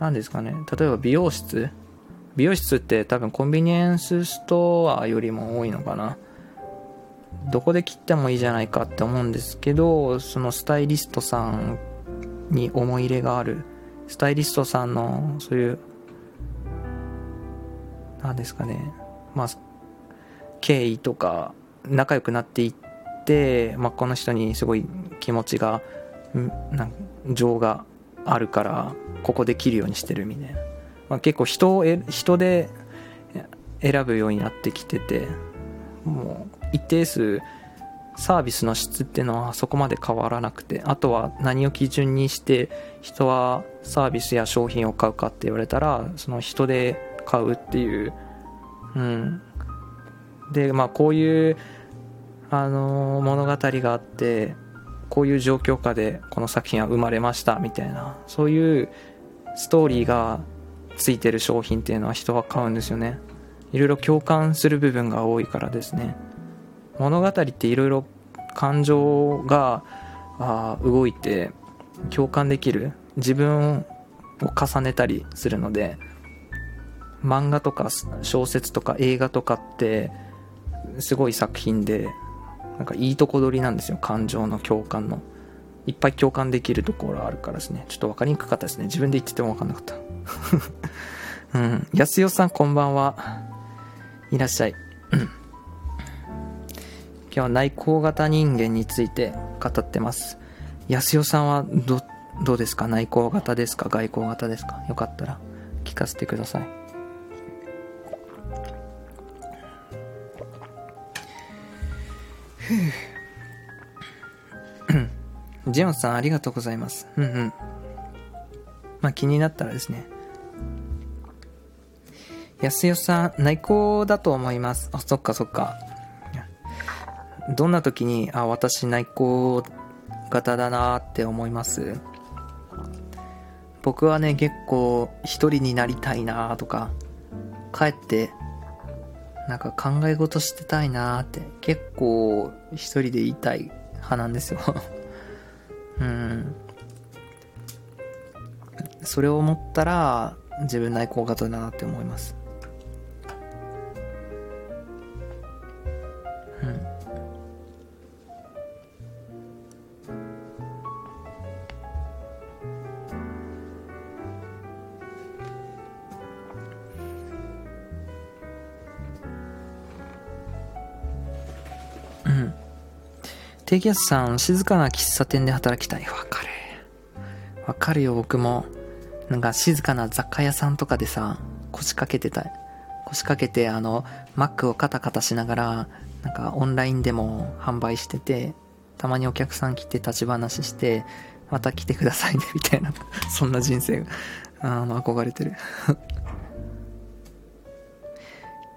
何ですかね。例えば美容室。美容室って多分コンビニエンスストアよりも多いのかな。どこで切ってもいいじゃないかって思うんですけどそのスタイリストさんに思い入れがあるスタイリストさんのそういう何ですかねまあ経緯とか仲良くなっていって、まあ、この人にすごい気持ちがなん情があるからここで切るようにしてるみたいな、まあ、結構人を人で選ぶようになってきててもう一定数サービスの質っていうのはそこまで変わらなくてあとは何を基準にして人はサービスや商品を買うかって言われたらその人で買うっていううん。でまあこういうあの物語があってこういう状況下でこの作品は生まれましたみたいなそういうストーリーがついてる商品っていうのは人は買うんですよね。いろいろ共感する部分が多いからですね。物語っていろいろ感情があ動いて共感できる自分を重ねたりするので漫画とか小説とか映画とかってすごい作品でなんかいいとこ取りなんですよ感情の共感の。いっぱい共感できるところあるからですね。ちょっと分かりにくかったですね。自分で言ってても分かんなかった。うん。安代さんこんばんは。いらっしゃい。今日は内向型人間について語ってます安代さんはどどうですか？内向型ですか？外向型ですか？よかったら聞かせてくださいジェオンさんありがとうございます。うんうん。まあ気になったらですね。安代さん、内向だと思います。あ、そっかそっか。どんな時に、あ、私内向型だなって思います？僕はね、結構一人になりたいなとか、帰ってなんか考え事してたいなって結構一人で言いたい派なんですよ。うん。それを思ったら自分内向型だなって思います。うん。低気圧さん、静かな喫茶店で働きたい。わかる。わかるよ、僕も。なんか静かな雑貨屋さんとかでさ、腰掛けてた。腰掛けて、あの、マックをカタカタしながら、なんかオンラインでも販売してて、たまにお客さん来て立ち話して、また来てくださいね、みたいな。そんな人生が、あの、憧れてる。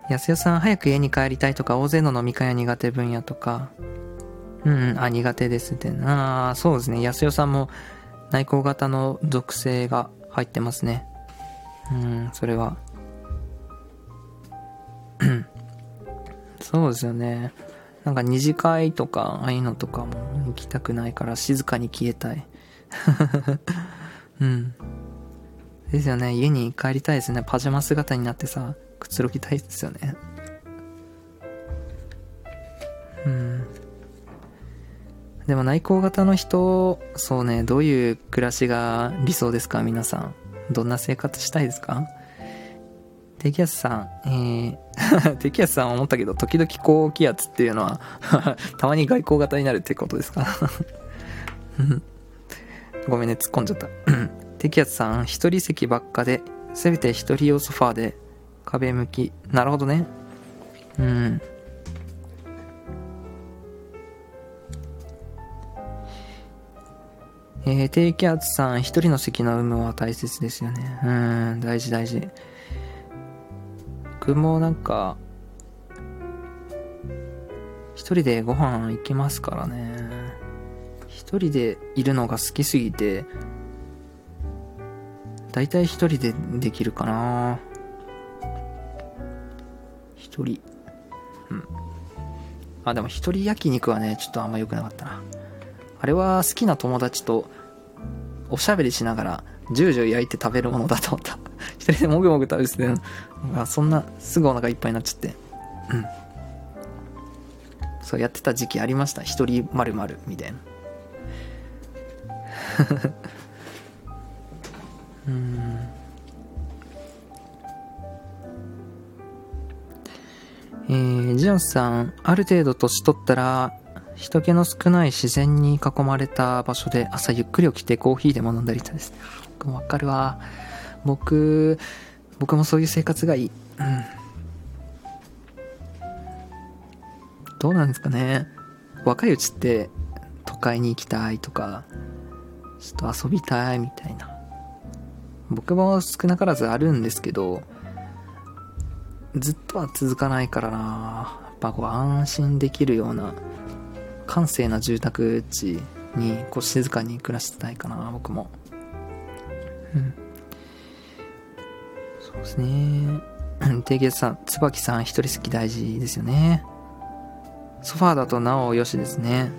安代さん、早く家に帰りたいとか、大勢の飲み会は苦手分野とか、うん、あ、苦手ですって。ああ、そうですね。安代さんも内向型の属性が入ってますね。うん、それは。そうですよね。なんか二次会とか、ああいうのとかも行きたくないから静かに消えたい。うん。ですよね。家に帰りたいですね。パジャマ姿になってさ、くつろぎたいですよね。うん。でも内向型の人、そうね、どういう暮らしが理想ですか皆さん？どんな生活したいですか？低気圧さん、えー、低気圧さん思ったけど、時々高気圧っていうのは たまに外交型になるってことですか？ごめんね、突っ込んじゃった。低気圧さん、一人席ばっかで、せめて一人用ソファーで壁向き。なるほどね。うん。えー、低気圧さん、一人の席の有無は大切ですよね。うん、大事大事。僕もなんか、一人でご飯行きますからね。一人でいるのが好きすぎて、大体一人でできるかな一人。うん。あ、でも一人焼肉はね、ちょっとあんま良くなかったな。あれは好きな友達とおしゃべりしながらジュージュー焼いて食べるものだと思った。一人でもぐもぐ食べてて、あそんなすぐお腹いっぱいになっちゃって。うん。そうやってた時期ありました。一人まるまるみたいな。うん。えー、ジオンさん、ある程度年取ったら、人気の少ない自然に囲まれた場所で朝ゆっくり起きてコーヒーでも飲んだりしたですね。僕もわかるわ。僕、僕もそういう生活がいい。うん。どうなんですかね。若いうちって都会に行きたいとか、ちょっと遊びたいみたいな。僕も少なからずあるんですけど、ずっとは続かないからなやっぱこう安心できるような閑静な住宅地にこう静かに暮らしてたいかな僕も。うん。そうですね。低月さん椿さん一人好き大事ですよね。ソファーだとなおよしですね。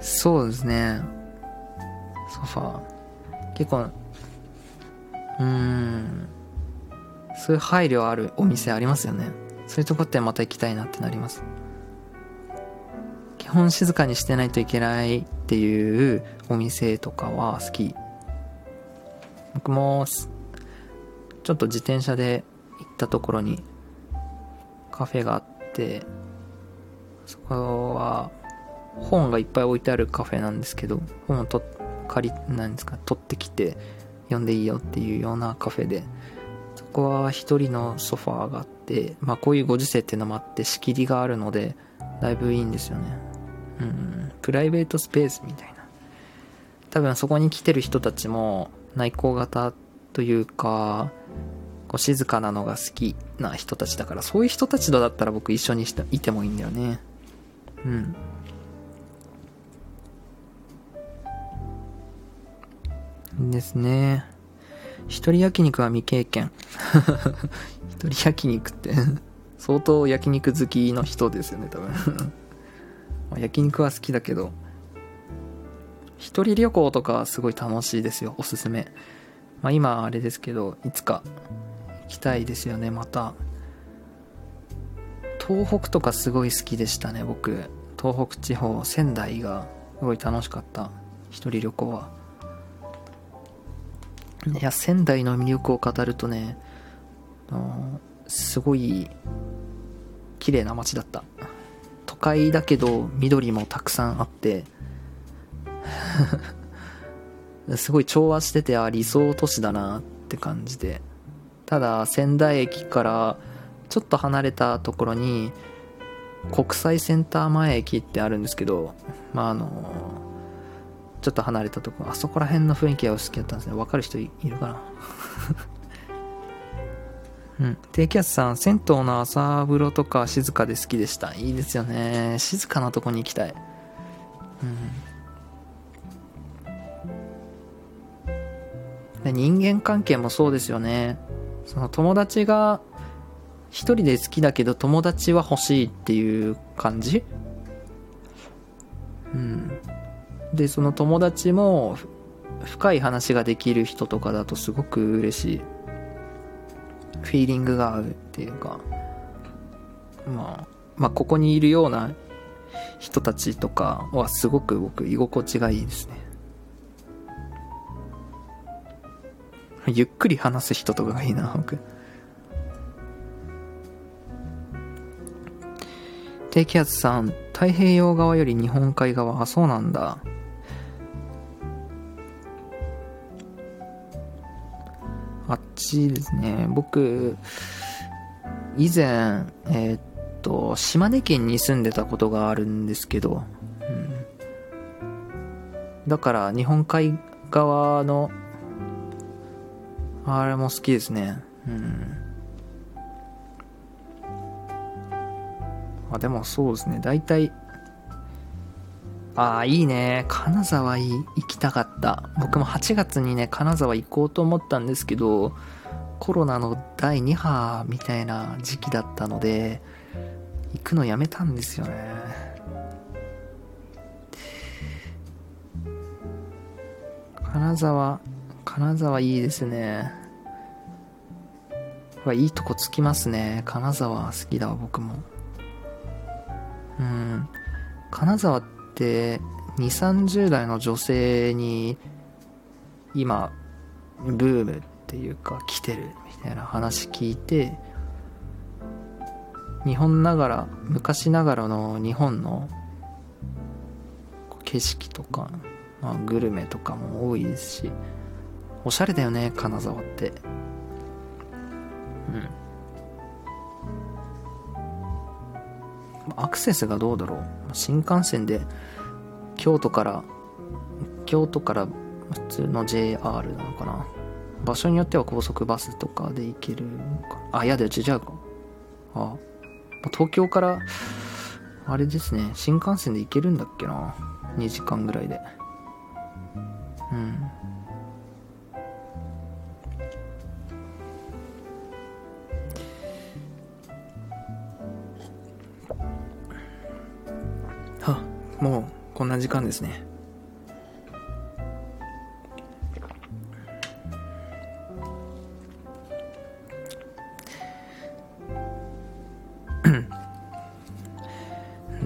そうですね。ソファー。結構うーん。そういう配慮あるお店ありますよね。そういうとこってまた行きたいなってなります。本静かにしてないといけないっていうお店とかは好き。僕もちょっと自転車で行ったところにカフェがあってそこは本がいっぱい置いてあるカフェなんですけど本をと借りなんですか取ってきて読んでいいよっていうようなカフェで。そこは一人のソファーがあってまあこういうご時世っていうのもあって仕切りがあるのでだいぶいいんですよね。うん、プライベートスペースみたいな。多分そこに来てる人たちも内向型というか、こう静かなのが好きな人たちだから、そういう人たちとだったら僕一緒にしていてもいいんだよね。うん。ですね。一人焼肉は未経験。一人焼肉って相当焼肉好きの人ですよね、多分まあ、焼肉は好きだけど、一人旅行とかすごい楽しいですよ、おすすめ。まあ今あれですけど、いつか行きたいですよね、また。東北とかすごい好きでしたね、僕。東北地方、仙台がすごい楽しかった。一人旅行は。いや、仙台の魅力を語るとね、すごい綺麗な街だった。会だけど緑もたくさんあって。すごい調和しててあ理想都市だなって感じで。ただ仙台駅からちょっと離れたところに国際センター前駅ってあるんですけどまああのちょっと離れたところあそこら辺の雰囲気が好きだったんですね。わかる人いるかな？うん。低気圧さん銭湯の朝風呂とか静かで好きでした。いいですよね。静かなとこに行きたい。うん。人間関係もそうですよね。その友達が一人で好きだけど友達は欲しいっていう感じ？うん。でその友達も深い話ができる人とかだとすごく嬉しい。フィーリングが合うっていうかまあまあここにいるような人たちとかはすごく僕居心地がいいですね。ゆっくり話す人とかがいいな僕。低気圧さん太平洋側より日本海側。あそうなんだ。ちですね。僕以前えー、っと島根県に住んでたことがあるんですけど、うん、だから日本海側のあれも好きですね。うん。あでもそうですね。大体ああ、いいね。金沢行きたかった。僕も8月にね、金沢行こうと思ったんですけど、コロナの第2波みたいな時期だったので、行くのやめたんですよね。金沢、金沢いいですね。いいとこつきますね。金沢好きだわ、僕も。うん。金沢って2 3 0代の女性に今ブームっていうか来てるみたいな話聞いて日本ながら昔ながらの日本の景色とか、まあ、グルメとかも多いですしおしゃれだよね金沢って。うん。アクセスがどうだろう。新幹線で京都から京都から普通の JR なのかな？場所によっては高速バスとかで行けるのか？あいやで違うか。あ東京からあれですね新幹線で行けるんだっけな？2時間ぐらいで。うん。こんな時間ですね。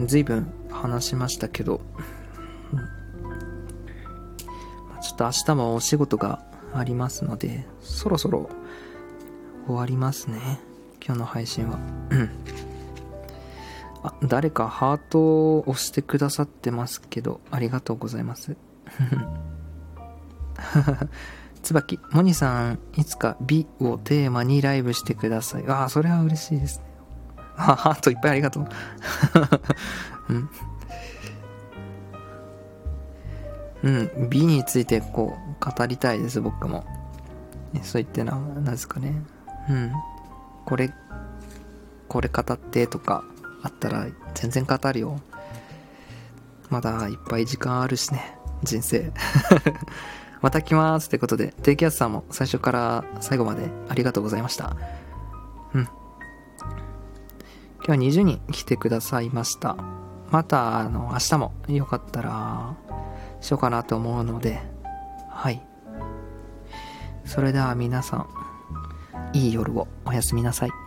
随分話しましたけど、ちょっと明日もお仕事がありますので、そろそろ終わりますね。今日の配信は。誰かハートを押してくださってますけど、ありがとうございます。椿、モニさん、いつか美をテーマにライブしてください。ああ、それは嬉しいですね。あ、ハートいっぱいありがとう。うん。うん、美についてこう、語りたいです、僕も。そう言ってな、なんですかね。うん。これ、これ語ってとか、あったら全然語るよ。まだいっぱい時間あるしね、人生。また来ますってことで、低気圧さんも最初から最後までありがとうございました。うん。今日は20人来てくださいました。また、あの、明日もよかったら、しようかなと思うので、はい。それでは皆さん、いい夜をおやすみなさい。